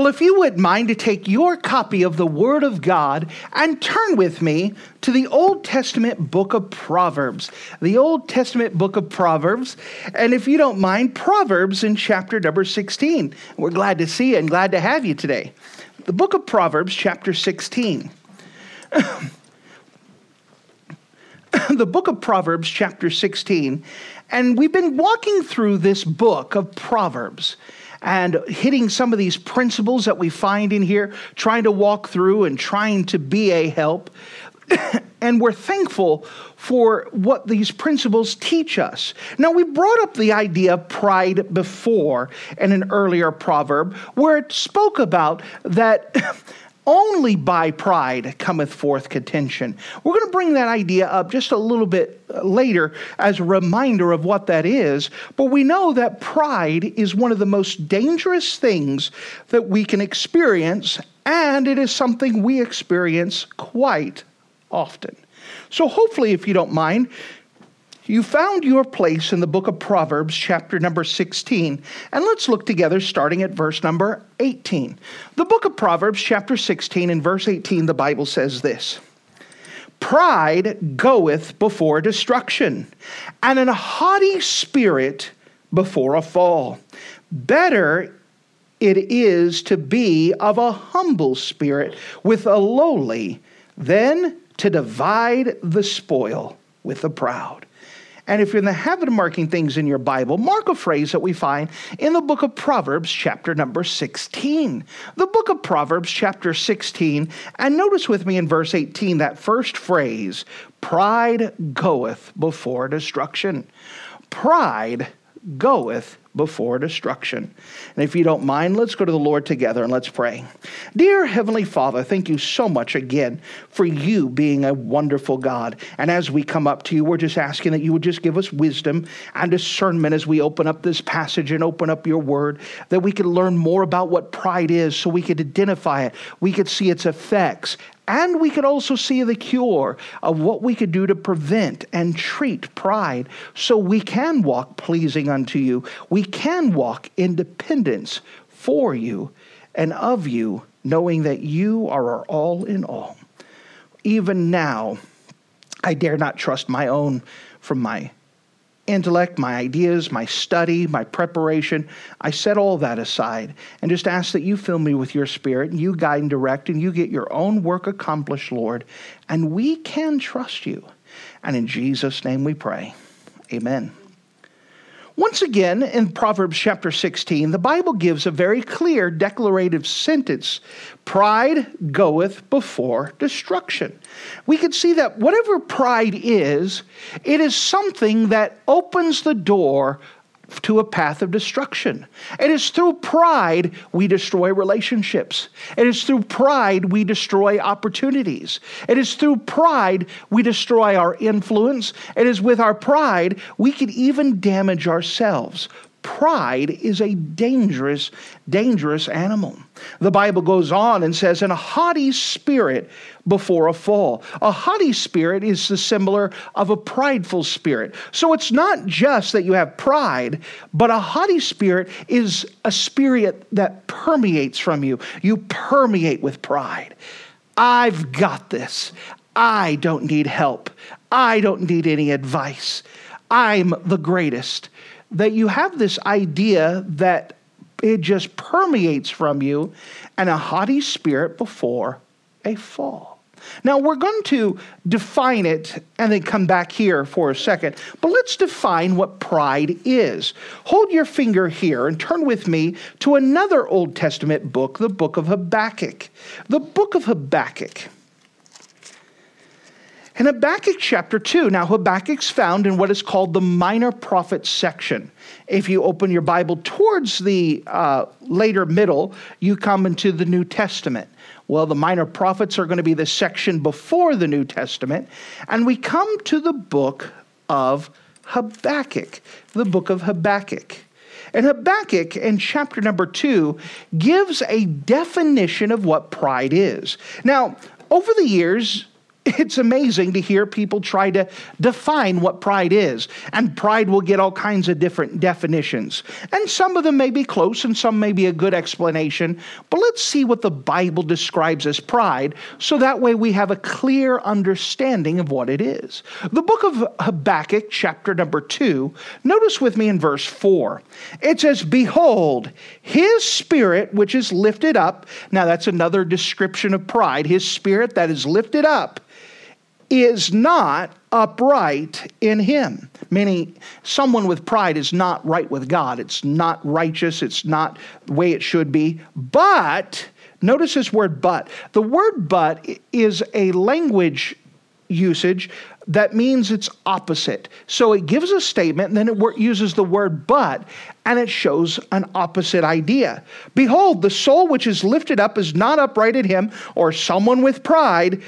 Well, if you wouldn't mind to take your copy of the Word of God and turn with me to the Old Testament book of Proverbs. The Old Testament book of Proverbs. And if you don't mind, Proverbs in chapter number 16. We're glad to see you and glad to have you today. The book of Proverbs, chapter 16. the book of Proverbs, chapter 16. And we've been walking through this book of Proverbs and hitting some of these principles that we find in here, trying to walk through and trying to be a help. and we're thankful for what these principles teach us. Now, we brought up the idea of pride before in an earlier proverb where it spoke about that only by pride cometh forth contention. We're going to bring that idea up just a little bit uh, later as a reminder of what that is, but we know that pride is one of the most dangerous things that we can experience, and it is something we experience quite often. So, hopefully, if you don't mind, you found your place in the book of Proverbs, chapter number 16. And let's look together starting at verse number 18. The book of Proverbs, chapter 16, and verse 18, the Bible says this Pride goeth before destruction, and an haughty spirit before a fall. Better it is to be of a humble spirit with a lowly than to divide the spoil with the proud. And if you're in the habit of marking things in your Bible, mark a phrase that we find in the book of Proverbs, chapter number 16. The book of Proverbs, chapter 16, and notice with me in verse 18 that first phrase pride goeth before destruction. Pride goeth before destruction. And if you don't mind, let's go to the Lord together and let's pray. Dear Heavenly Father, thank you so much again for you being a wonderful God. And as we come up to you, we're just asking that you would just give us wisdom and discernment as we open up this passage and open up your word, that we could learn more about what pride is so we could identify it, we could see its effects, and we could also see the cure of what we could do to prevent and treat pride so we can walk pleasing unto you. We can walk in dependence for you and of you, knowing that you are our all in all. Even now, I dare not trust my own from my intellect, my ideas, my study, my preparation. I set all that aside and just ask that you fill me with your spirit and you guide and direct and you get your own work accomplished, Lord. And we can trust you. And in Jesus' name we pray. Amen. Once again, in Proverbs chapter 16, the Bible gives a very clear declarative sentence Pride goeth before destruction. We can see that whatever pride is, it is something that opens the door to a path of destruction. It is through pride we destroy relationships. It is through pride we destroy opportunities. It is through pride we destroy our influence. It is with our pride we can even damage ourselves. Pride is a dangerous, dangerous animal. The Bible goes on and says, "In a haughty spirit before a fall. A haughty spirit is the similar of a prideful spirit. So it's not just that you have pride, but a haughty spirit is a spirit that permeates from you. You permeate with pride. I've got this. I don't need help. I don't need any advice. I'm the greatest that you have this idea that it just permeates from you and a haughty spirit before a fall. Now, we're going to define it and then come back here for a second, but let's define what pride is. Hold your finger here and turn with me to another Old Testament book, the book of Habakkuk. The book of Habakkuk. In Habakkuk chapter 2, now Habakkuk's found in what is called the minor prophet section. If you open your Bible towards the uh, later middle, you come into the New Testament. Well, the minor prophets are going to be the section before the New Testament. And we come to the book of Habakkuk, the book of Habakkuk. And Habakkuk in chapter number two gives a definition of what pride is. Now, over the years, it's amazing to hear people try to define what pride is. And pride will get all kinds of different definitions. And some of them may be close and some may be a good explanation. But let's see what the Bible describes as pride so that way we have a clear understanding of what it is. The book of Habakkuk, chapter number 2, notice with me in verse 4. It says, Behold, his spirit which is lifted up. Now that's another description of pride. His spirit that is lifted up is not upright in him. Meaning, someone with pride is not right with God. It's not righteous. It's not the way it should be. But, notice this word but. The word but is a language usage that means it's opposite. So it gives a statement, and then it uses the word but, and it shows an opposite idea. Behold, the soul which is lifted up is not upright in him, or someone with pride,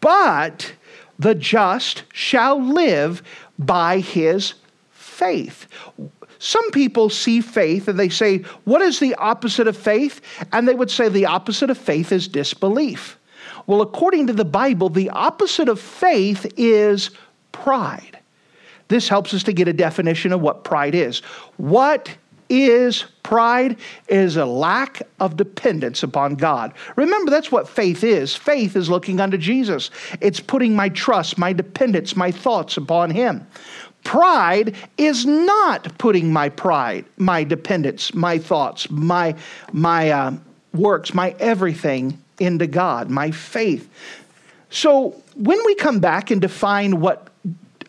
but the just shall live by his faith. Some people see faith and they say, What is the opposite of faith? And they would say the opposite of faith is disbelief. Well, according to the Bible, the opposite of faith is pride. This helps us to get a definition of what pride is. What is pride is a lack of dependence upon God. Remember, that's what faith is. Faith is looking unto Jesus, it's putting my trust, my dependence, my thoughts upon Him. Pride is not putting my pride, my dependence, my thoughts, my, my uh, works, my everything into God, my faith. So when we come back and define what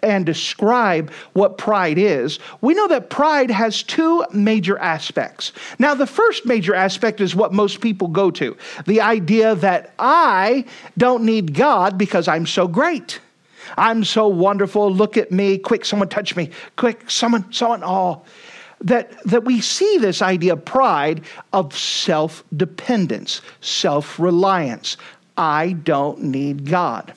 and describe what pride is, we know that pride has two major aspects. Now, the first major aspect is what most people go to the idea that I don't need God because I'm so great. I'm so wonderful. Look at me. Quick, someone touch me. Quick, someone, someone, oh. That, that we see this idea of pride of self dependence, self reliance. I don't need God.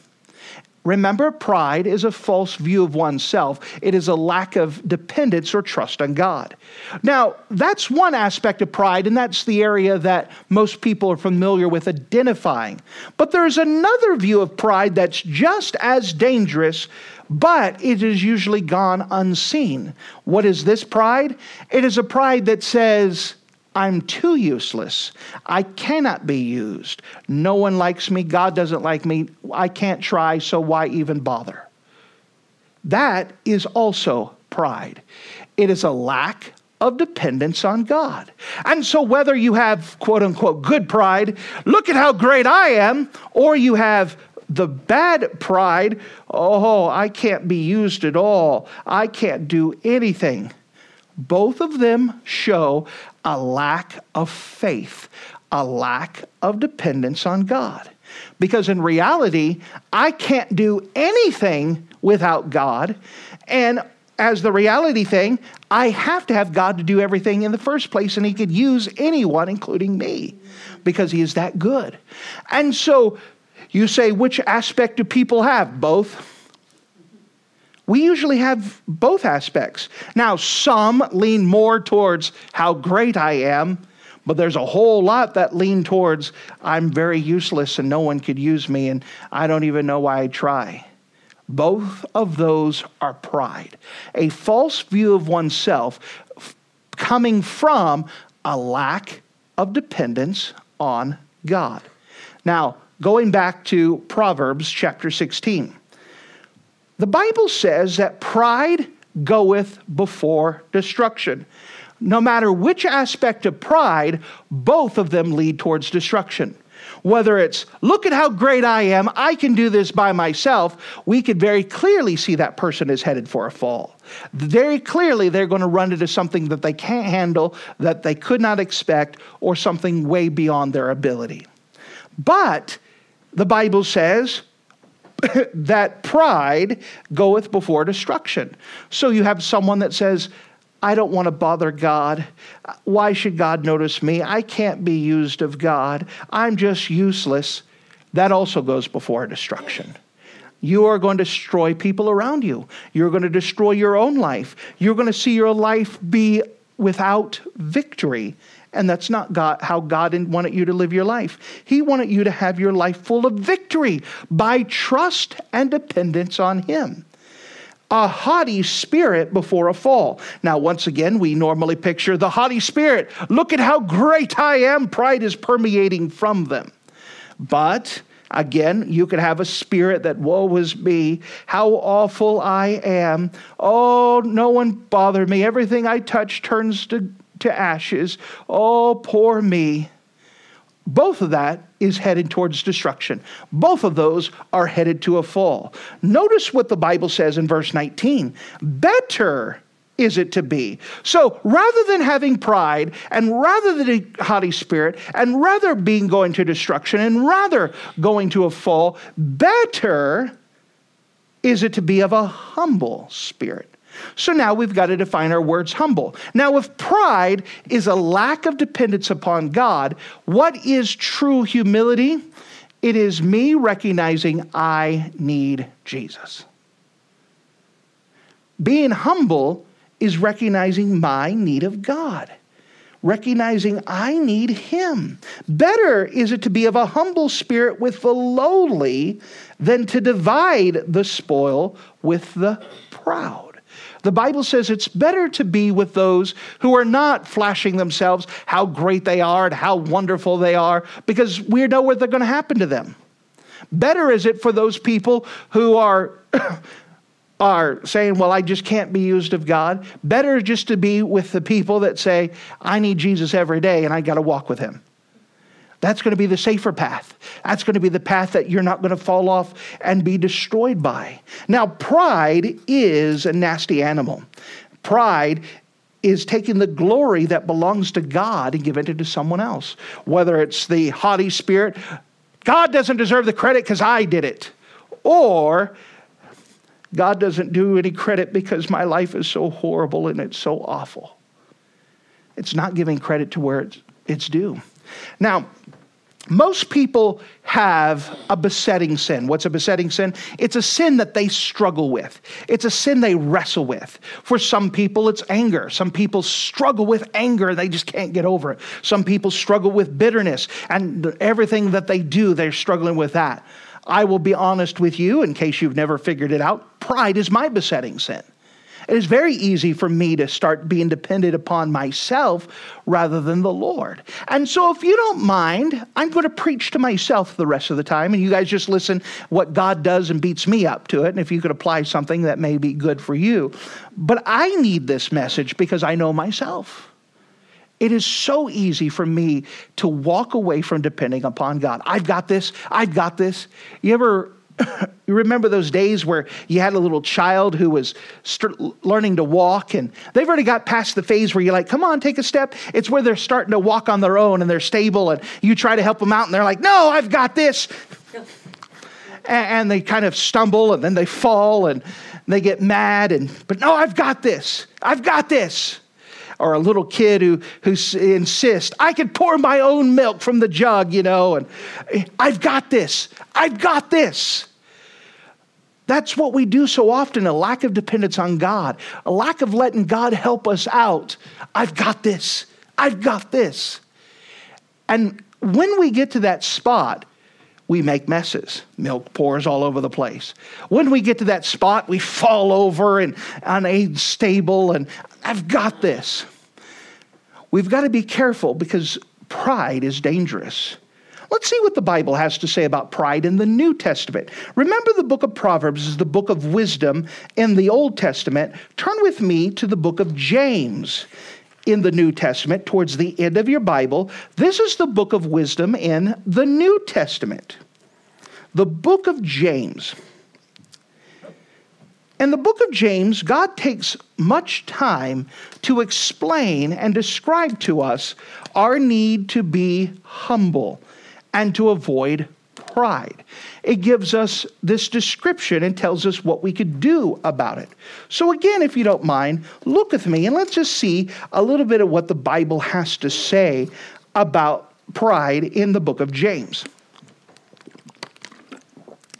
Remember, pride is a false view of oneself. It is a lack of dependence or trust on God. Now, that's one aspect of pride, and that's the area that most people are familiar with identifying. But there's another view of pride that's just as dangerous, but it is usually gone unseen. What is this pride? It is a pride that says, I'm too useless. I cannot be used. No one likes me. God doesn't like me. I can't try, so why even bother? That is also pride. It is a lack of dependence on God. And so, whether you have quote unquote good pride, look at how great I am, or you have the bad pride, oh, I can't be used at all, I can't do anything. Both of them show a lack of faith, a lack of dependence on God. Because in reality, I can't do anything without God. And as the reality thing, I have to have God to do everything in the first place, and He could use anyone, including me, because He is that good. And so you say, which aspect do people have? Both. We usually have both aspects. Now, some lean more towards how great I am, but there's a whole lot that lean towards I'm very useless and no one could use me and I don't even know why I try. Both of those are pride, a false view of oneself coming from a lack of dependence on God. Now, going back to Proverbs chapter 16. The Bible says that pride goeth before destruction. No matter which aspect of pride, both of them lead towards destruction. Whether it's, look at how great I am, I can do this by myself, we could very clearly see that person is headed for a fall. Very clearly, they're going to run into something that they can't handle, that they could not expect, or something way beyond their ability. But the Bible says, that pride goeth before destruction. So you have someone that says, I don't want to bother God. Why should God notice me? I can't be used of God. I'm just useless. that also goes before destruction. You are going to destroy people around you. You're going to destroy your own life. You're going to see your life be without victory. And that's not God, how God wanted you to live your life. He wanted you to have your life full of victory by trust and dependence on Him a haughty spirit before a fall. Now, once again, we normally picture the haughty spirit. Look at how great I am. Pride is permeating from them. But again, you could have a spirit that, woe is me, how awful I am. Oh, no one bother me. Everything I touch turns to, to ashes. Oh, poor me. Both of that is headed towards destruction. Both of those are headed to a fall. Notice what the Bible says in verse 19. Better is it to be. So rather than having pride and rather than a haughty spirit and rather being going to destruction and rather going to a fall, better is it to be of a humble spirit so now we've got to define our words humble. Now, if pride is a lack of dependence upon God, what is true humility? It is me recognizing I need Jesus. Being humble is recognizing my need of God, recognizing I need Him. Better is it to be of a humble spirit with the lowly than to divide the spoil with the proud. The Bible says it's better to be with those who are not flashing themselves how great they are and how wonderful they are because we know what they're going to happen to them. Better is it for those people who are are saying, Well, I just can't be used of God. Better just to be with the people that say, I need Jesus every day and I got to walk with him. That's going to be the safer path. That's going to be the path that you're not going to fall off and be destroyed by. Now, pride is a nasty animal. Pride is taking the glory that belongs to God and giving it to someone else. Whether it's the haughty spirit, God doesn't deserve the credit because I did it. Or God doesn't do any credit because my life is so horrible and it's so awful. It's not giving credit to where it's, it's due. Now, most people have a besetting sin. What's a besetting sin? It's a sin that they struggle with. It's a sin they wrestle with. For some people, it's anger. Some people struggle with anger, they just can't get over it. Some people struggle with bitterness, and everything that they do, they're struggling with that. I will be honest with you, in case you've never figured it out pride is my besetting sin. It is very easy for me to start being dependent upon myself rather than the Lord. And so, if you don't mind, I'm going to preach to myself the rest of the time, and you guys just listen what God does and beats me up to it. And if you could apply something that may be good for you. But I need this message because I know myself. It is so easy for me to walk away from depending upon God. I've got this. I've got this. You ever you remember those days where you had a little child who was st- learning to walk and they've already got past the phase where you're like come on take a step. It's where they're starting to walk on their own and they're stable and you try to help them out and they're like no i've got this. And, and they kind of stumble and then they fall and they get mad and but no i've got this. I've got this or a little kid who, who insists, I can pour my own milk from the jug, you know, and I've got this. I've got this. That's what we do so often a lack of dependence on God, a lack of letting God help us out. I've got this. I've got this. And when we get to that spot, we make messes. Milk pours all over the place. When we get to that spot, we fall over and unstable, and I've got this. We've got to be careful because pride is dangerous. Let's see what the Bible has to say about pride in the New Testament. Remember, the book of Proverbs is the book of wisdom in the Old Testament. Turn with me to the book of James in the New Testament, towards the end of your Bible. This is the book of wisdom in the New Testament. The book of James. In the book of James, God takes much time to explain and describe to us our need to be humble and to avoid pride. It gives us this description and tells us what we could do about it. So, again, if you don't mind, look with me and let's just see a little bit of what the Bible has to say about pride in the book of James.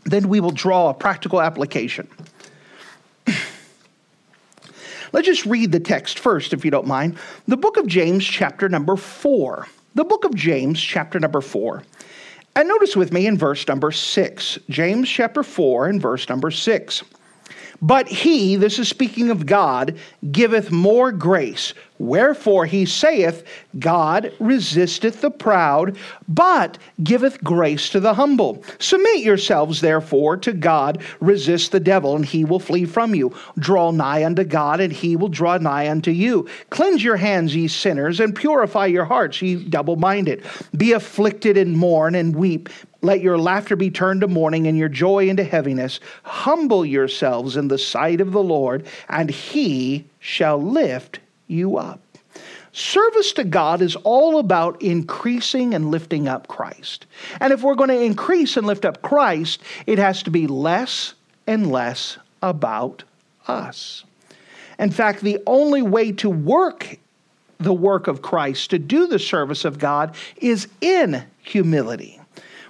then we will draw a practical application. Let's just read the text first, if you don't mind. The book of James, chapter number four. The book of James, chapter number four. And notice with me in verse number six. James chapter four and verse number six. But he, this is speaking of God, giveth more grace. Wherefore he saith, God resisteth the proud, but giveth grace to the humble. Submit yourselves therefore to God, resist the devil, and he will flee from you. Draw nigh unto God, and he will draw nigh unto you. Cleanse your hands, ye sinners, and purify your hearts, ye double minded. Be afflicted and mourn and weep. Let your laughter be turned to mourning and your joy into heaviness. Humble yourselves in the sight of the Lord, and he shall lift you up. Service to God is all about increasing and lifting up Christ. And if we're going to increase and lift up Christ, it has to be less and less about us. In fact, the only way to work the work of Christ, to do the service of God, is in humility.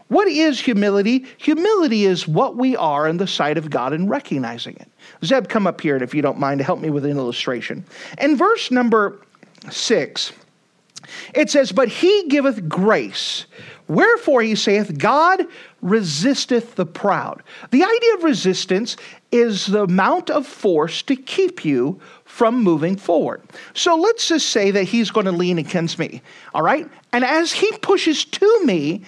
What is humility? Humility is what we are in the sight of God and recognizing it. Zeb, come up here, and if you don't mind, to help me with an illustration. In verse number six, it says, But he giveth grace. Wherefore he saith, God resisteth the proud. The idea of resistance is the amount of force to keep you from moving forward. So let's just say that he's going to lean against me, all right? And as he pushes to me,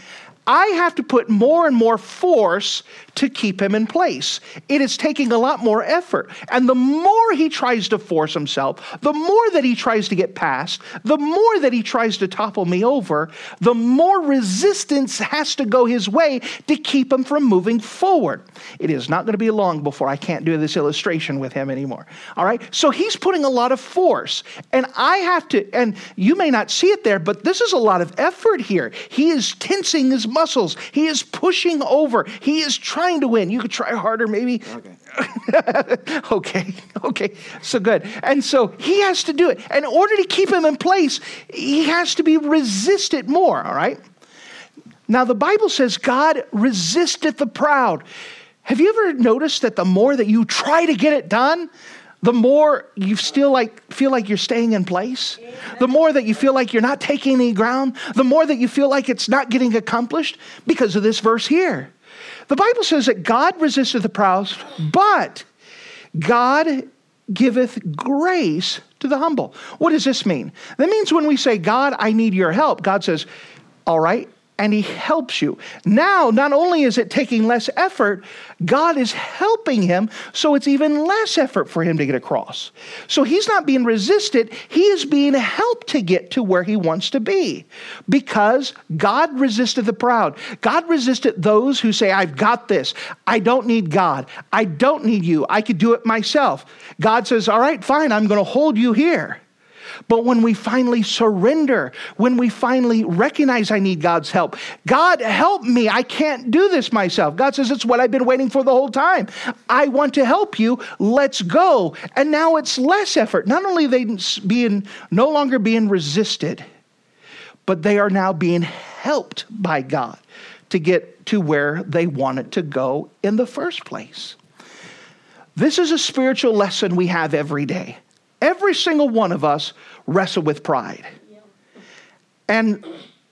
I have to put more and more force to keep him in place. It is taking a lot more effort. And the more he tries to force himself, the more that he tries to get past, the more that he tries to topple me over, the more resistance has to go his way to keep him from moving forward. It is not going to be long before I can't do this illustration with him anymore. All right? So he's putting a lot of force. And I have to, and you may not see it there, but this is a lot of effort here. He is tensing his muscles, he is pushing over, he is trying trying to win. You could try harder, maybe. Okay. okay. Okay. So good. And so he has to do it. In order to keep him in place, he has to be resisted more, all right? Now, the Bible says God resisteth the proud. Have you ever noticed that the more that you try to get it done, the more you still like feel like you're staying in place, the more that you feel like you're not taking any ground, the more that you feel like it's not getting accomplished because of this verse here. The Bible says that God resisteth the proud, but God giveth grace to the humble. What does this mean? That means when we say, God, I need your help, God says, All right, and he helps you. Now, not only is it taking less effort, God is helping him, so it's even less effort for him to get across. So he's not being resisted, he is being helped to get to where he wants to be because God resisted the proud. God resisted those who say, I've got this. I don't need God. I don't need you. I could do it myself. God says, All right, fine, I'm going to hold you here. But when we finally surrender, when we finally recognize I need God's help, God, help me. I can't do this myself. God says, It's what I've been waiting for the whole time. I want to help you. Let's go. And now it's less effort. Not only they being no longer being resisted, but they are now being helped by God to get to where they wanted to go in the first place. This is a spiritual lesson we have every day. Every single one of us wrestle with pride. And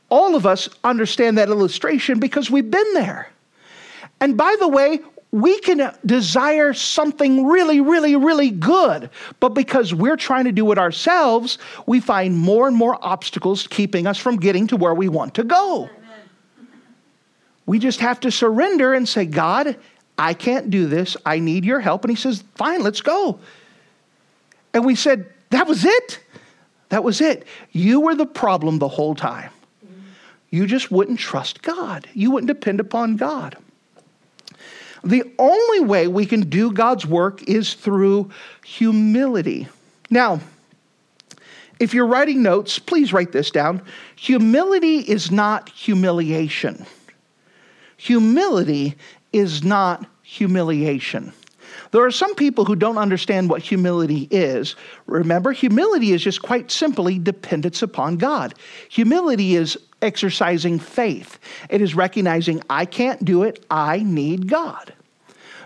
all of us understand that illustration because we've been there. And by the way, we can desire something really, really, really good, but because we're trying to do it ourselves, we find more and more obstacles keeping us from getting to where we want to go. We just have to surrender and say, God, I can't do this. I need your help. And He says, Fine, let's go. And we said, That was it. That was it. You were the problem the whole time. You just wouldn't trust God, you wouldn't depend upon God. The only way we can do God's work is through humility. Now, if you're writing notes, please write this down. Humility is not humiliation. Humility is not humiliation. There are some people who don't understand what humility is. Remember, humility is just quite simply dependence upon God. Humility is exercising faith. It is recognizing I can't do it, I need God.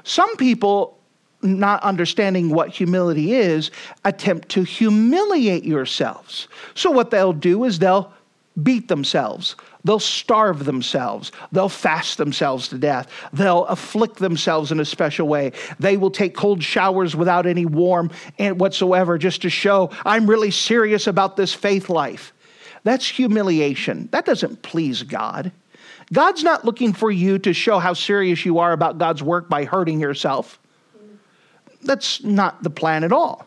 Some people, not understanding what humility is, attempt to humiliate yourselves. So, what they'll do is they'll beat themselves. They'll starve themselves. They'll fast themselves to death. They'll afflict themselves in a special way. They will take cold showers without any warm whatsoever just to show I'm really serious about this faith life. That's humiliation. That doesn't please God. God's not looking for you to show how serious you are about God's work by hurting yourself. That's not the plan at all.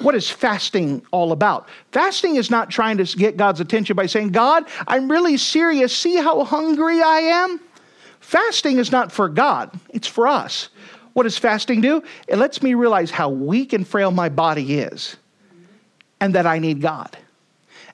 What is fasting all about? Fasting is not trying to get God's attention by saying, God, I'm really serious. See how hungry I am? Fasting is not for God, it's for us. What does fasting do? It lets me realize how weak and frail my body is and that I need God.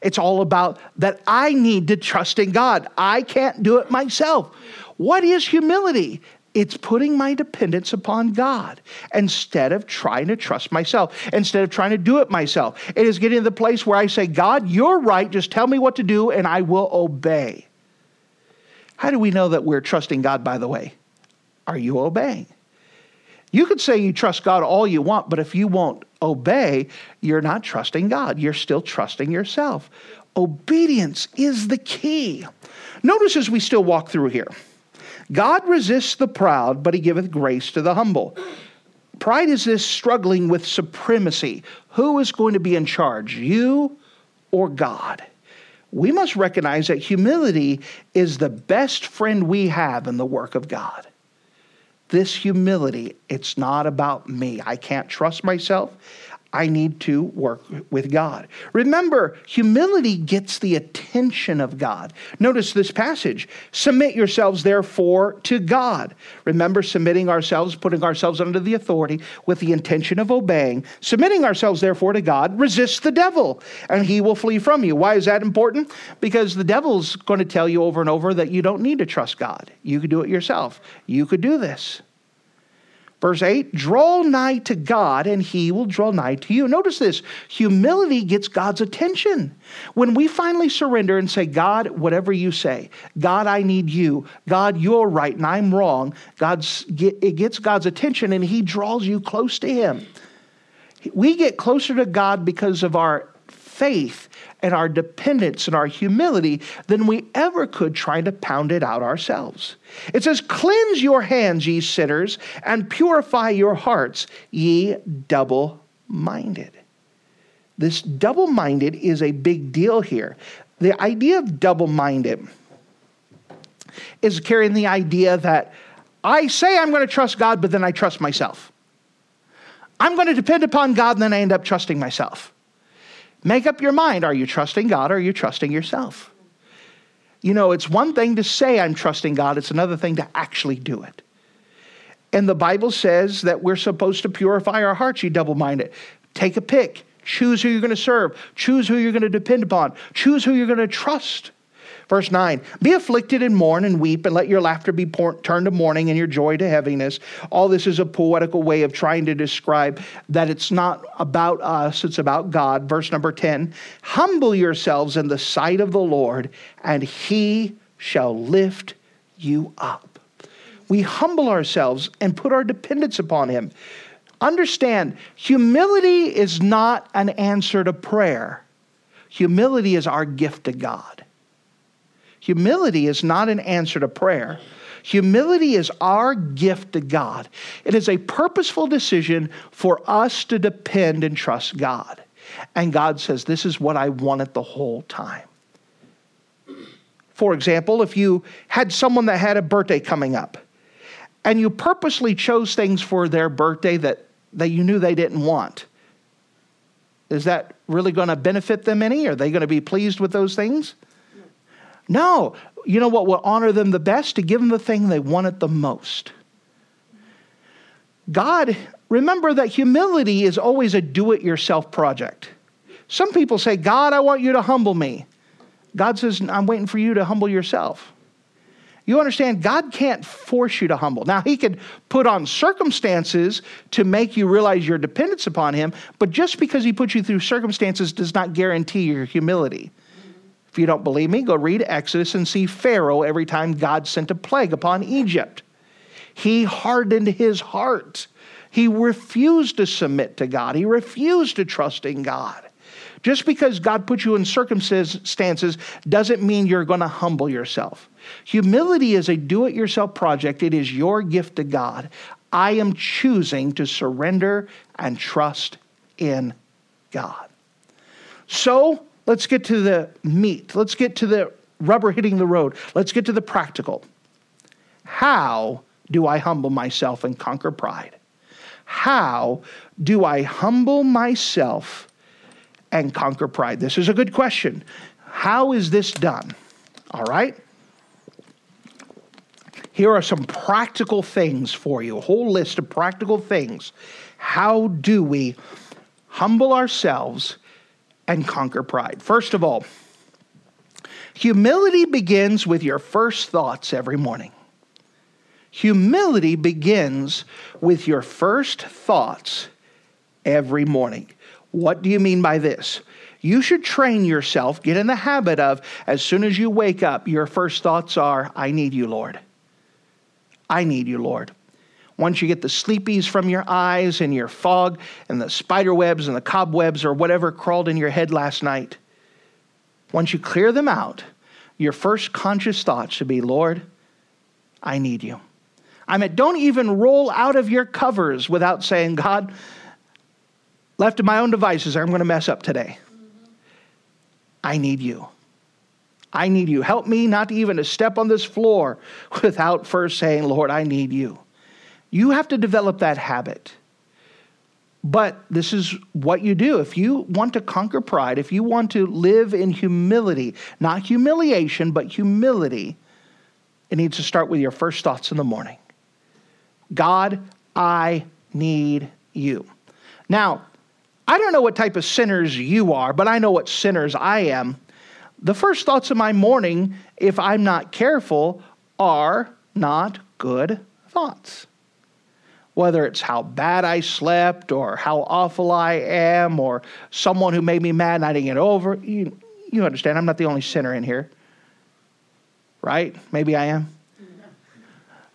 It's all about that I need to trust in God. I can't do it myself. What is humility? It's putting my dependence upon God instead of trying to trust myself, instead of trying to do it myself. It is getting to the place where I say, God, you're right. Just tell me what to do and I will obey. How do we know that we're trusting God, by the way? Are you obeying? You could say you trust God all you want, but if you won't obey, you're not trusting God. You're still trusting yourself. Obedience is the key. Notice as we still walk through here God resists the proud, but he giveth grace to the humble. Pride is this struggling with supremacy. Who is going to be in charge, you or God? We must recognize that humility is the best friend we have in the work of God this humility, it's not about me. I can't trust myself. I need to work with God. Remember, humility gets the attention of God. Notice this passage Submit yourselves, therefore, to God. Remember, submitting ourselves, putting ourselves under the authority with the intention of obeying. Submitting ourselves, therefore, to God, resist the devil, and he will flee from you. Why is that important? Because the devil's going to tell you over and over that you don't need to trust God. You could do it yourself. You could do this. Verse 8, draw nigh to God and he will draw nigh to you. Notice this humility gets God's attention. When we finally surrender and say, God, whatever you say, God, I need you, God, you're right and I'm wrong, God's, it gets God's attention and he draws you close to him. We get closer to God because of our faith and our dependence and our humility than we ever could trying to pound it out ourselves. It says, Cleanse your hands, ye sinners, and purify your hearts, ye double minded. This double minded is a big deal here. The idea of double minded is carrying the idea that I say I'm going to trust God, but then I trust myself. I'm going to depend upon God, and then I end up trusting myself. Make up your mind. Are you trusting God or are you trusting yourself? You know, it's one thing to say I'm trusting God, it's another thing to actually do it. And the Bible says that we're supposed to purify our hearts, you double minded. Take a pick. Choose who you're going to serve. Choose who you're going to depend upon. Choose who you're going to trust. Verse 9 Be afflicted and mourn and weep, and let your laughter be por- turned to mourning and your joy to heaviness. All this is a poetical way of trying to describe that it's not about us, it's about God. Verse number 10 Humble yourselves in the sight of the Lord, and he shall lift you up. We humble ourselves and put our dependence upon him. Understand, humility is not an answer to prayer. Humility is our gift to God. Humility is not an answer to prayer. Humility is our gift to God. It is a purposeful decision for us to depend and trust God. And God says, This is what I wanted the whole time. For example, if you had someone that had a birthday coming up and you purposely chose things for their birthday that, that you knew they didn't want, is that really going to benefit them any? Are they going to be pleased with those things? No. You know what will honor them the best? To give them the thing they wanted the most. God, remember that humility is always a do it yourself project. Some people say, God, I want you to humble me. God says, I'm waiting for you to humble yourself. You understand, God can't force you to humble. Now, He could put on circumstances to make you realize your dependence upon Him, but just because He puts you through circumstances does not guarantee your humility. If you don't believe me, go read Exodus and see Pharaoh every time God sent a plague upon Egypt. He hardened his heart. He refused to submit to God. He refused to trust in God. Just because God put you in circumstances doesn't mean you're going to humble yourself. Humility is a do it yourself project, it is your gift to God. I am choosing to surrender and trust in God. So let's get to the meat. Let's get to the rubber hitting the road. Let's get to the practical. How do I humble myself and conquer pride? How do I humble myself and conquer pride? This is a good question. How is this done? All right? Here are some practical things for you, a whole list of practical things. How do we humble ourselves and conquer pride? First of all, humility begins with your first thoughts every morning. Humility begins with your first thoughts every morning. What do you mean by this? You should train yourself, get in the habit of, as soon as you wake up, your first thoughts are, I need you, Lord. I need you, Lord. Once you get the sleepies from your eyes and your fog and the spider webs and the cobwebs or whatever crawled in your head last night, once you clear them out, your first conscious thought should be, Lord, I need you. I mean, don't even roll out of your covers without saying, God, left to my own devices, I'm going to mess up today. I need you. I need you. Help me not even to step on this floor without first saying, Lord, I need you. You have to develop that habit. But this is what you do. If you want to conquer pride, if you want to live in humility, not humiliation, but humility, it needs to start with your first thoughts in the morning. God, I need you. Now, I don't know what type of sinners you are, but I know what sinners I am. The first thoughts of my morning, if I'm not careful, are not good thoughts. Whether it's how bad I slept or how awful I am or someone who made me mad and I didn't get over, you, you understand, I'm not the only sinner in here. Right? Maybe I am.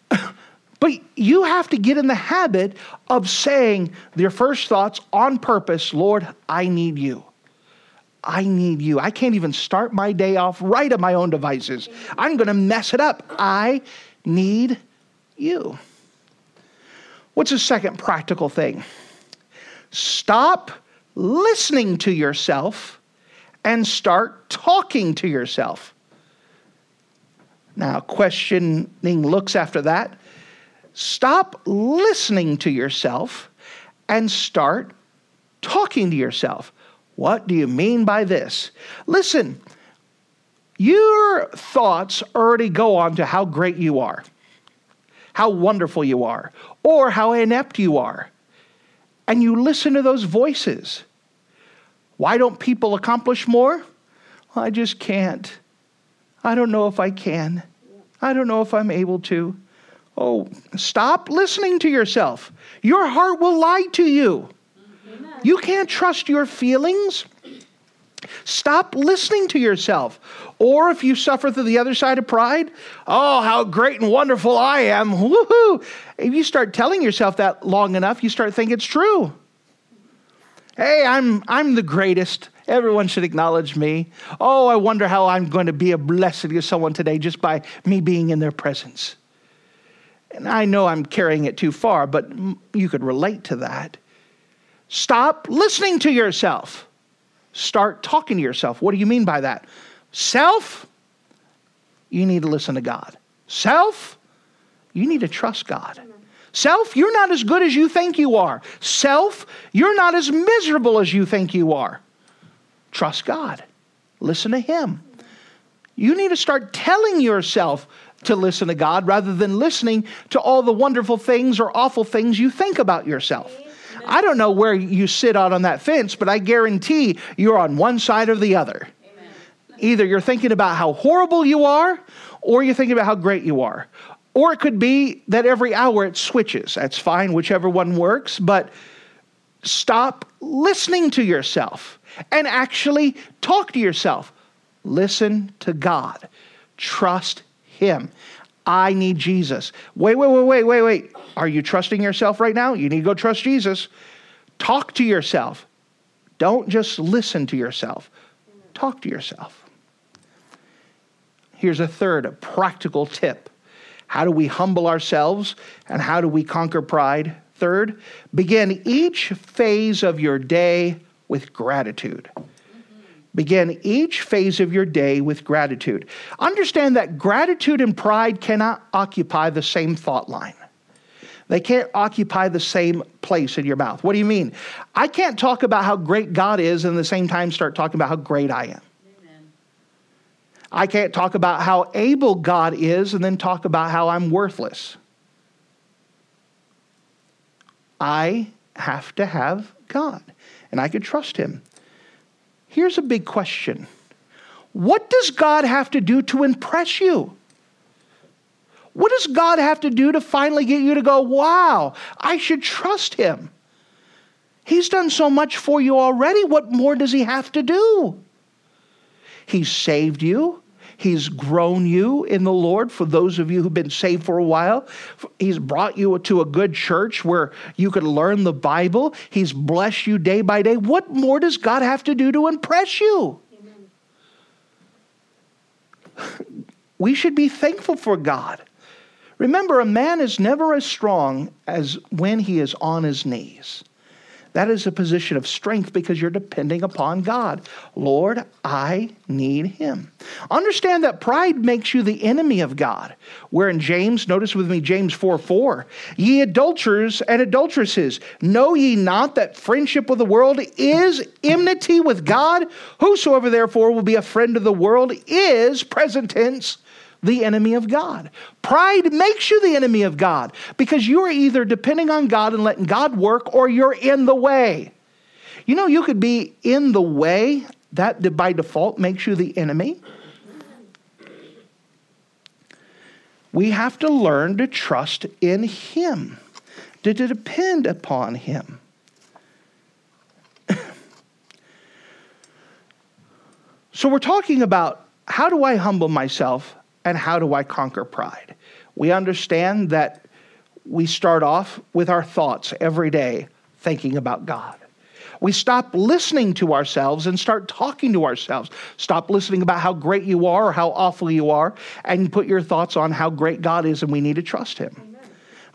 But you have to get in the habit of saying your first thoughts on purpose Lord, I need you. I need you. I can't even start my day off right on my own devices. I'm going to mess it up. I need you. What's the second practical thing? Stop listening to yourself and start talking to yourself. Now, questioning looks after that. Stop listening to yourself and start talking to yourself. What do you mean by this? Listen, your thoughts already go on to how great you are, how wonderful you are, or how inept you are. And you listen to those voices. Why don't people accomplish more? I just can't. I don't know if I can. I don't know if I'm able to. Oh, stop listening to yourself. Your heart will lie to you. You can't trust your feelings. Stop listening to yourself. Or if you suffer through the other side of pride, oh, how great and wonderful I am. Woohoo. If you start telling yourself that long enough, you start thinking it's true. Hey, I'm, I'm the greatest. Everyone should acknowledge me. Oh, I wonder how I'm going to be a blessing to someone today just by me being in their presence. And I know I'm carrying it too far, but you could relate to that. Stop listening to yourself. Start talking to yourself. What do you mean by that? Self, you need to listen to God. Self, you need to trust God. Self, you're not as good as you think you are. Self, you're not as miserable as you think you are. Trust God. Listen to Him. You need to start telling yourself to listen to God rather than listening to all the wonderful things or awful things you think about yourself. I don't know where you sit out on that fence, but I guarantee you're on one side or the other. Amen. Either you're thinking about how horrible you are, or you're thinking about how great you are. Or it could be that every hour it switches. That's fine, whichever one works, but stop listening to yourself and actually talk to yourself. Listen to God. Trust Him. I need Jesus. Wait, wait, wait, wait, wait, wait. Are you trusting yourself right now? You need to go trust Jesus. Talk to yourself. Don't just listen to yourself. Talk to yourself. Here's a third a practical tip. How do we humble ourselves and how do we conquer pride? Third, begin each phase of your day with gratitude. Begin each phase of your day with gratitude. Understand that gratitude and pride cannot occupy the same thought line. They can't occupy the same place in your mouth. What do you mean? I can't talk about how great God is and at the same time start talking about how great I am. Amen. I can't talk about how able God is and then talk about how I'm worthless. I have to have God, and I can trust Him. Here's a big question What does God have to do to impress you? What does God have to do to finally get you to go, wow, I should trust Him? He's done so much for you already. What more does He have to do? He's saved you. He's grown you in the Lord. For those of you who've been saved for a while, He's brought you to a good church where you could learn the Bible. He's blessed you day by day. What more does God have to do to impress you? Amen. We should be thankful for God. Remember, a man is never as strong as when he is on his knees. That is a position of strength because you're depending upon God. Lord, I need Him. Understand that pride makes you the enemy of God. Where in James, notice with me James 4 4, ye adulterers and adulteresses, know ye not that friendship with the world is enmity with God? Whosoever therefore will be a friend of the world is, present tense, the enemy of God. Pride makes you the enemy of God because you are either depending on God and letting God work or you're in the way. You know, you could be in the way, that by default makes you the enemy. We have to learn to trust in Him, to, depend upon Him. so, we're talking about how do I humble myself and how do I conquer pride? We understand that we start off with our thoughts every day thinking about God. We stop listening to ourselves and start talking to ourselves. Stop listening about how great you are or how awful you are and put your thoughts on how great God is and we need to trust Him.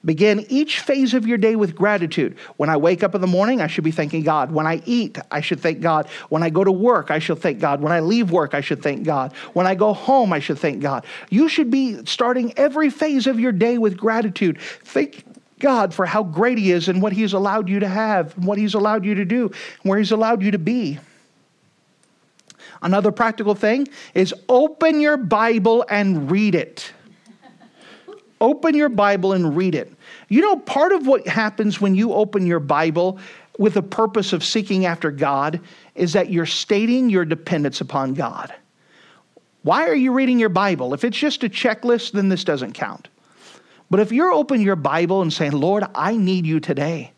Begin each phase of your day with gratitude. When I wake up in the morning, I should be thanking God. When I eat, I should thank God. When I go to work, I should thank God. When I leave work, I should thank God. When I go home, I should thank God. You should be starting every phase of your day with gratitude. Thank God for how great He is and what He's allowed you to have, and what He's allowed you to do, and where He's allowed you to be. Another practical thing is open your Bible and read it. Open your Bible and read it. You know, part of what happens when you open your Bible with the purpose of seeking after God is that you're stating your dependence upon God. Why are you reading your Bible? If it's just a checklist, then this doesn't count. But if you're opening your Bible and saying, Lord, I need you today.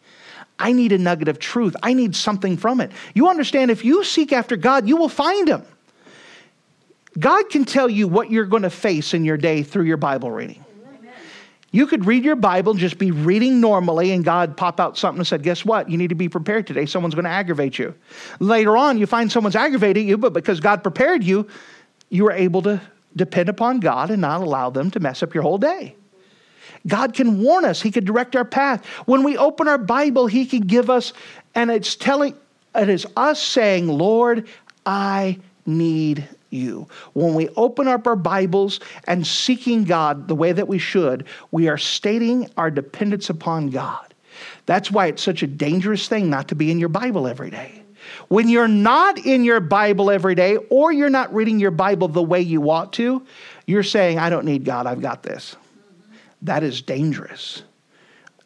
I need a nugget of truth. I need something from it. You understand, if you seek after God, you will find Him. God can tell you what you're going to face in your day through your Bible reading. You could read your Bible, just be reading normally, and God pop out something and said, Guess what? You need to be prepared today. Someone's going to aggravate you. Later on, you find someone's aggravating you, but because God prepared you, you are able to depend upon God and not allow them to mess up your whole day. God can warn us, He can direct our path. When we open our Bible, He can give us, and it's telling, it is us saying, Lord, I need you. When we open up our Bibles and seeking God the way that we should, we are stating our dependence upon God. That's why it's such a dangerous thing not to be in your Bible every day. When you're not in your Bible every day, or you're not reading your Bible the way you ought to, you're saying, I don't need God, I've got this. That is dangerous.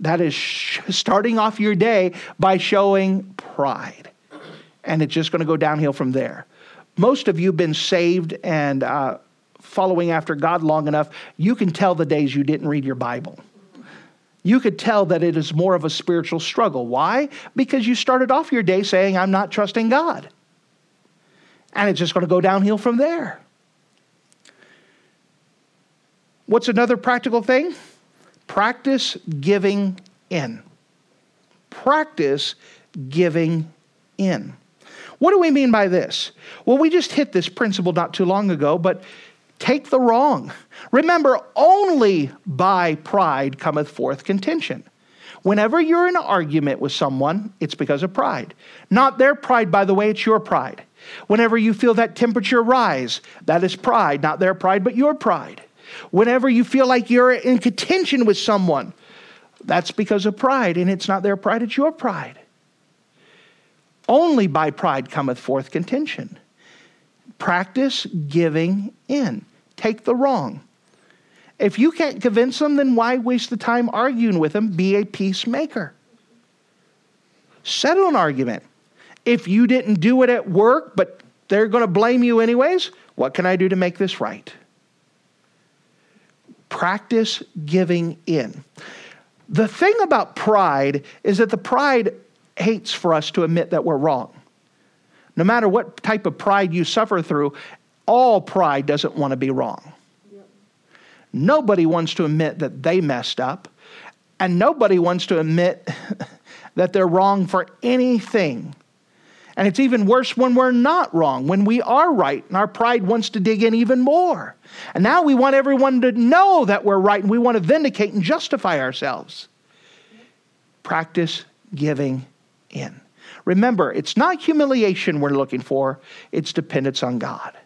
That is sh- starting off your day by showing pride. And it's just going to go downhill from there most of you been saved and uh, following after God long enough, you can tell the days you didn't read your Bible. You could tell that it is more of a spiritual struggle. Why? Because you started off your day saying, I'm not trusting God. And it's just going to go downhill from there. What's another practical thing? Practice giving in. Practice giving in. What do we mean by this? Well, we just hit this principle not too long ago, but take the wrong. Remember, only by pride cometh forth contention. Whenever you're in an argument with someone, it's because of pride. Not their pride, by the way, it's your pride. Whenever you feel that temperature rise, that is pride, not their pride, but your pride. Whenever you feel like you're in contention with someone, that's because of pride, and it's not their pride, it's your pride. Only by pride cometh forth contention. Practice giving in. Take the wrong. If you can't convince them, then why waste the time arguing with them? Be a peacemaker. Settle an argument. If you didn't do it at work, but they're going to blame you anyways, what can I do to make this right? Practice giving in. The thing about pride is that the pride hates for us to admit that we're wrong. No matter what type of pride you suffer through, all pride doesn't want to be wrong. Yep. Nobody wants to admit that they messed up, and nobody wants to admit that they're wrong for anything. And it's even worse when we're not wrong, when we are right, and our pride wants to dig in even more. And now we want everyone to know that we're right, and we want to vindicate and justify ourselves. Practice giving in. Remember, it's not humiliation we're looking for, it's dependence on God.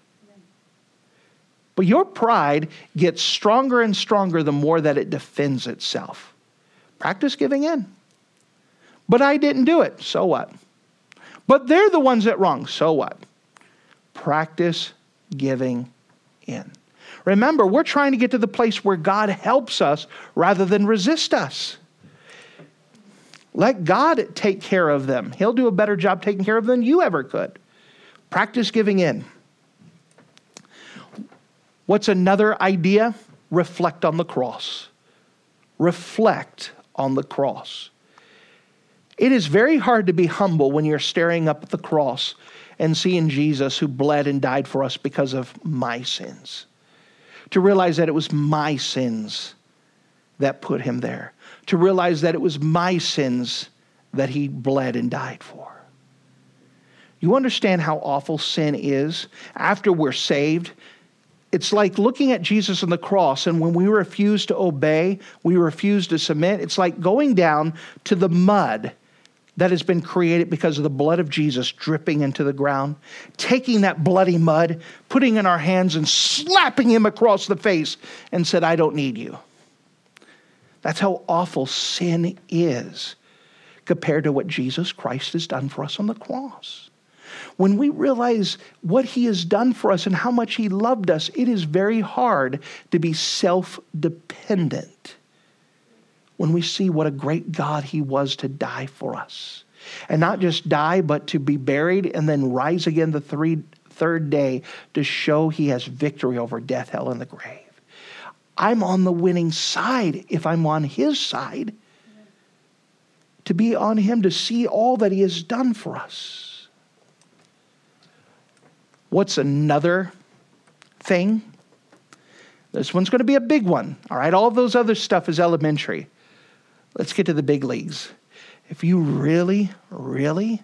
But your pride gets stronger and stronger the more that it defends itself. Practice giving in. But I didn't do it. So what? But they're the ones that wrong. So what? Practice giving in. Remember, we're trying to get to the place where God helps us rather than resist us. Let God take care of them. He'll do a better job taking care of them than you ever could. Practice giving in. What's another idea? Reflect on the cross. Reflect on the cross. It is very hard to be humble when you're staring up at the cross and seeing Jesus who bled and died for us because of my sins. To realize that it was my sins that put him there to realize that it was my sins that he bled and died for. You understand how awful sin is after we're saved? It's like looking at Jesus on the cross, and when we refuse to obey, we refuse to submit. It's like going down to the mud that has been created because of the blood of Jesus dripping into the ground, taking that bloody mud, putting in our hands, and slapping him across the face, and said, I don't need you. That's how awful sin is compared to what Jesus Christ has done for us on the cross. When we realize what he has done for us and how much he loved us, it is very hard to be self dependent when we see what a great God he was to die for us. And not just die, but to be buried and then rise again the three, third day to show he has victory over death, hell, and the grave. I'm on the winning side if I'm on his side. To be on him, to see all that he has done for us. What's another thing? This one's going to be a big one. All right, all those other stuff is elementary. Let's get to the big leagues. If you really, really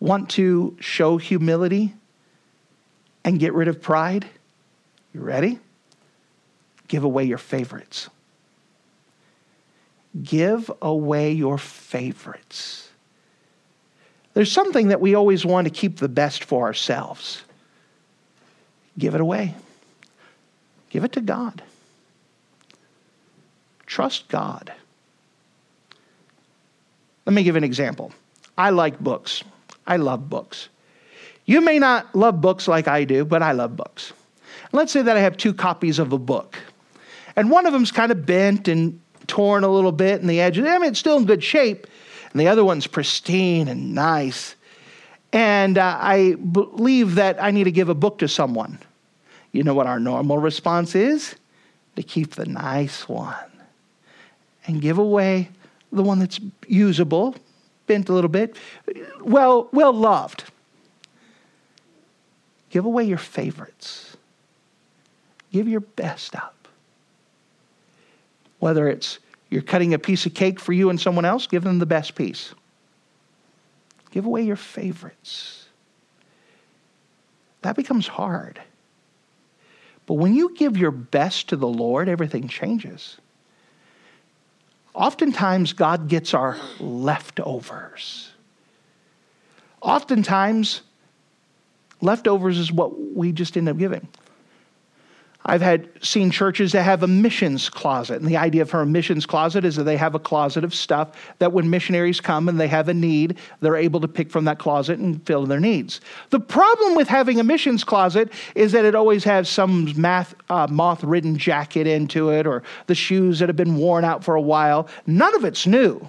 want to show humility and get rid of pride, you ready? Give away your favorites. Give away your favorites. There's something that we always want to keep the best for ourselves. Give it away. Give it to God. Trust God. Let me give an example. I like books. I love books. You may not love books like I do, but I love books. Let's say that I have two copies of a book. And one of them's kind of bent and torn a little bit in the edges. I mean, it's still in good shape. And the other one's pristine and nice. And uh, I believe that I need to give a book to someone. You know what our normal response is? To keep the nice one and give away the one that's usable, bent a little bit, well, well loved. Give away your favorites. Give your best up. Whether it's you're cutting a piece of cake for you and someone else, give them the best piece. Give away your favorites. That becomes hard. But when you give your best to the Lord, everything changes. Oftentimes, God gets our leftovers. Oftentimes, leftovers is what we just end up giving. I've had seen churches that have a missions closet, and the idea of a missions closet is that they have a closet of stuff that when missionaries come and they have a need, they're able to pick from that closet and fill their needs. The problem with having a missions closet is that it always has some uh, moth-ridden jacket into it, or the shoes that have been worn out for a while. None of it's new.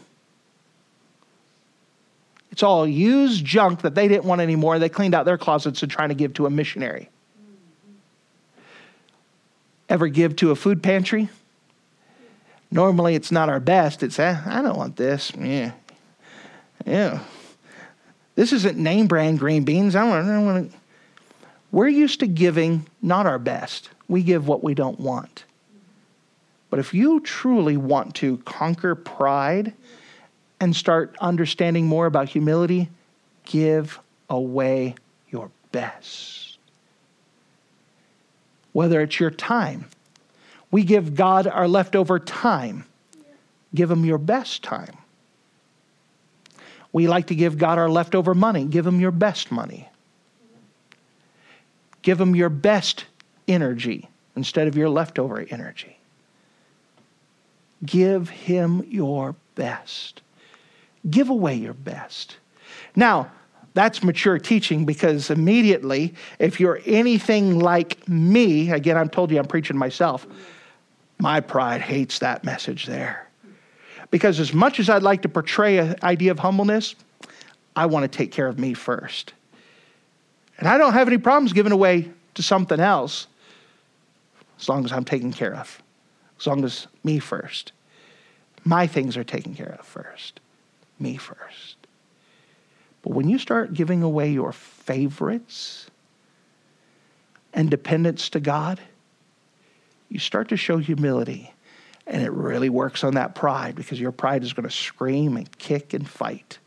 It's all used junk that they didn't want anymore. They cleaned out their closets and trying to give to a missionary. Ever give to a food pantry? Normally it's not our best. It's, eh, I don't want this. Yeah. Yeah. This isn't name brand green beans. I don't, I want to. We're used to giving not our best. We give what we don't want. But if you truly want to conquer pride and start understanding more about humility, give away your best whether it's your time. We give God our leftover time. Give Him your best time. We like to give God our leftover money. Give Him your best money. Give Him your best energy instead of your leftover energy. Give Him your best. Give away your best. Now, that's mature teaching because immediately, if you're anything like me, again, I'm told you I'm preaching myself, my pride hates that message there. Because as much as I'd like to portray an idea of humbleness, I want to take care of me first. And I don't have any problems giving away to something else as long as I'm taken care of, as long as me first. My things are taken care of first, me first. But when you start giving away your favorites and dependence to God, you start to show humility. And it really works on that pride because your pride is going to scream and kick and fight.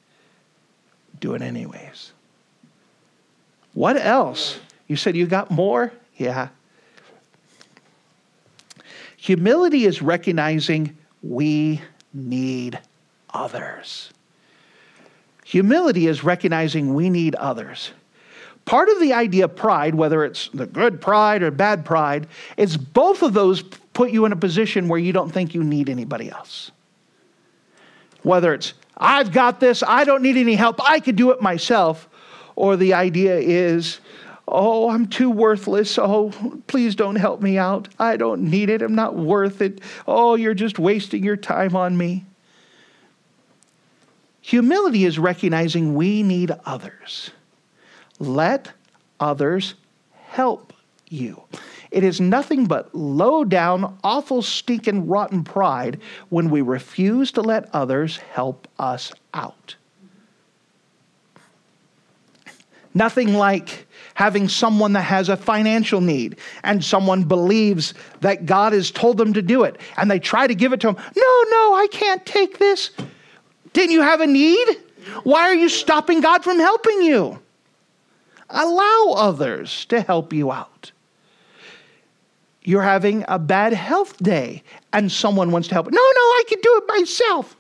Do it anyways. What else? You said you got more? Yeah. Humility is recognizing we need others. Humility is recognizing we need others. Part of the idea of pride, whether it's the good pride or bad pride, is both of those put you in a position where you don't think you need anybody else. Whether it's, I've got this, I don't need any help, I could do it myself, or the idea is, oh, I'm too worthless, oh, please don't help me out, I don't need it, I'm not worth it, oh, you're just wasting your time on me. Humility is recognizing we need others. Let others help you. It is nothing but low down, awful, stinking, rotten pride when we refuse to let others help us out. Nothing like having someone that has a financial need and someone believes that God has told them to do it and they try to give it to them. No, no, I can't take this. Didn't you have a need? Why are you stopping God from helping you? Allow others to help you out. You're having a bad health day and someone wants to help. No, no, I can do it myself.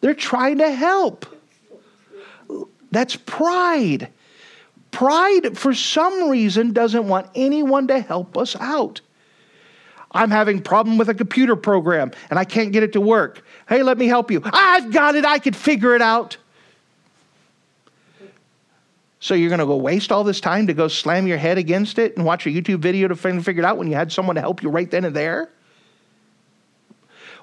They're trying to help. That's pride. Pride, for some reason, doesn't want anyone to help us out. I'm having problem with a computer program and I can't get it to work. Hey, let me help you. I've got it. I could figure it out. So you're going to go waste all this time to go slam your head against it and watch a YouTube video to figure it out when you had someone to help you right then and there?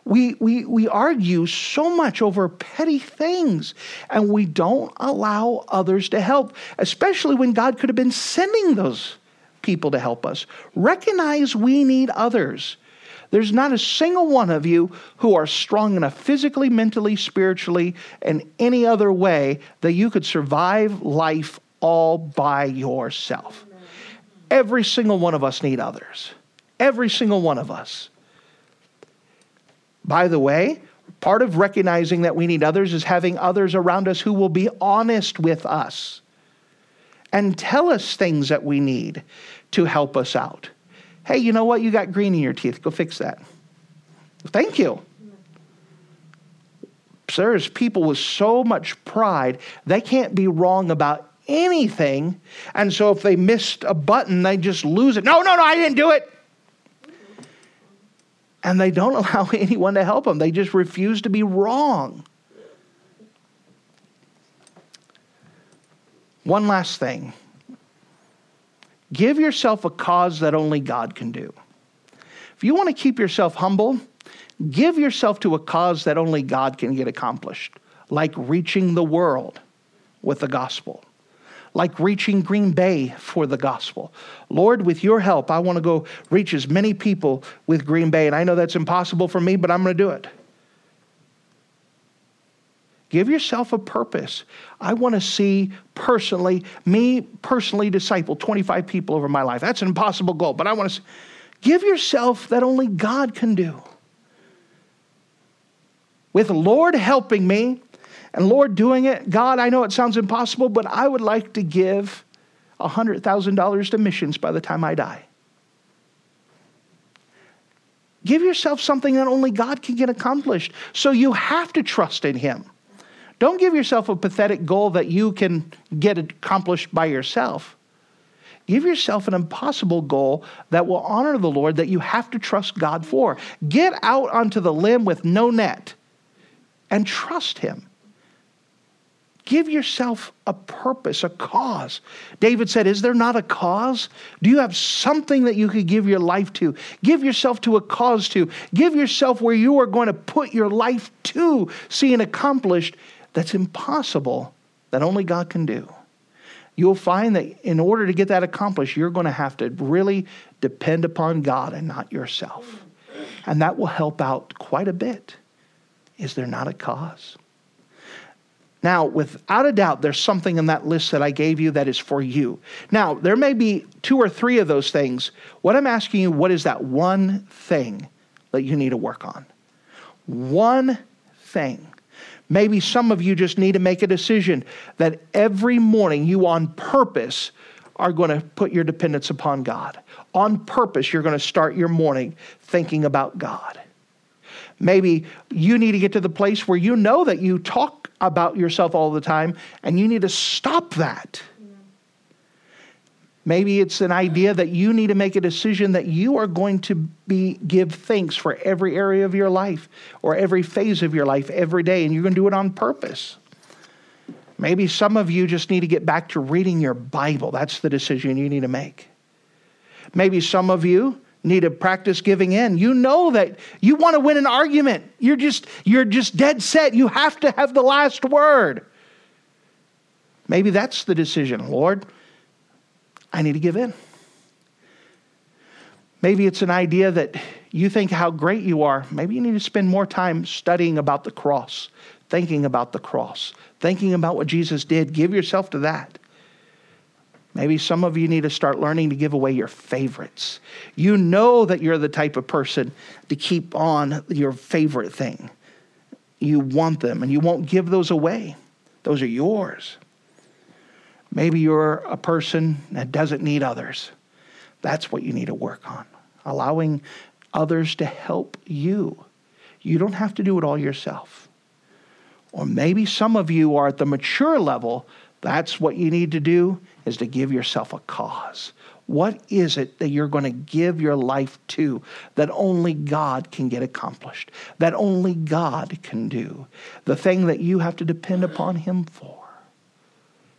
We, we, we argue so much over petty things and we don't allow others to help, especially when God could have been sending those people to help us. Recognize we need others. There's not a single one of you who are strong enough physically, mentally, spiritually, and any other way that you could survive life all by yourself. Every single one of us need others. Every single one of us. By the way, part of recognizing that we need others is having others around us who will be honest with us and tell us things that we need to help us out. Hey, you know what? You got green in your teeth. Go fix that. Thank you. There's people with so much pride, they can't be wrong about anything. And so if they missed a button, they just lose it. No, no, no, I didn't do it. And they don't allow anyone to help them, they just refuse to be wrong. One last thing give yourself a cause that only God can do. If you want to keep yourself humble, give yourself to a cause that only God can get accomplished, like reaching the world with the gospel like reaching Green Bay for the gospel. Lord, with your help, I want to go reach as many people with Green Bay. And I know that's impossible for me, but I'm going to do it. Give yourself a purpose. I want to see personally, me personally disciple 25 people over my life. That's an impossible goal, but I want to see. give yourself that only God can do. With Lord helping me, and Lord doing it, God, I know it sounds impossible, but I would like to give $100,000 to missions by the time I die. Give yourself something that only God can get accomplished. So you have to trust in Him. Don't give yourself a pathetic goal that you can get accomplished by yourself. Give yourself an impossible goal that will honor the Lord that you have to trust God for. Get out onto the limb with no net and trust Him. Give yourself a purpose, a cause. David said, Is there not a cause? Do you have something that you could give your life to? Give yourself to a cause to. Give yourself where you are going to put your life to, seeing accomplished that's impossible, that only God can do. You'll find that in order to get that accomplished, you're going to have to really depend upon God and not yourself. And that will help out quite a bit. Is there not a cause? Now, without a doubt, there's something in that list that I gave you that is for you. Now, there may be two or three of those things. What I'm asking you, what is that one thing that you need to work on? One thing. Maybe some of you just need to make a decision that every morning you, on purpose, are going to put your dependence upon God. On purpose, you're going to start your morning thinking about God. Maybe you need to get to the place where you know that you talk about yourself all the time, and you need to stop that. Maybe it's an idea that you need to make a decision that you are going to be give thanks for every area of your life or every phase of your life every day, and you're going to do it on purpose. Maybe some of you just need to get back to reading your Bible. That's the decision you need to make. Maybe some of you need to practice giving in. You know that you want to win an argument. You're just you're just dead set. You have to have the last word. Maybe that's the decision. Lord, I need to give in. Maybe it's an idea that you think how great you are. Maybe you need to spend more time studying about the cross, thinking about the cross, thinking about what Jesus did. Give yourself to that. Maybe some of you need to start learning to give away your favorites. You know that you're the type of person to keep on your favorite thing. You want them and you won't give those away, those are yours. Maybe you're a person that doesn't need others. That's what you need to work on, allowing others to help you. You don't have to do it all yourself. Or maybe some of you are at the mature level. That's what you need to do is to give yourself a cause. What is it that you're going to give your life to that only God can get accomplished, that only God can do? The thing that you have to depend upon Him for.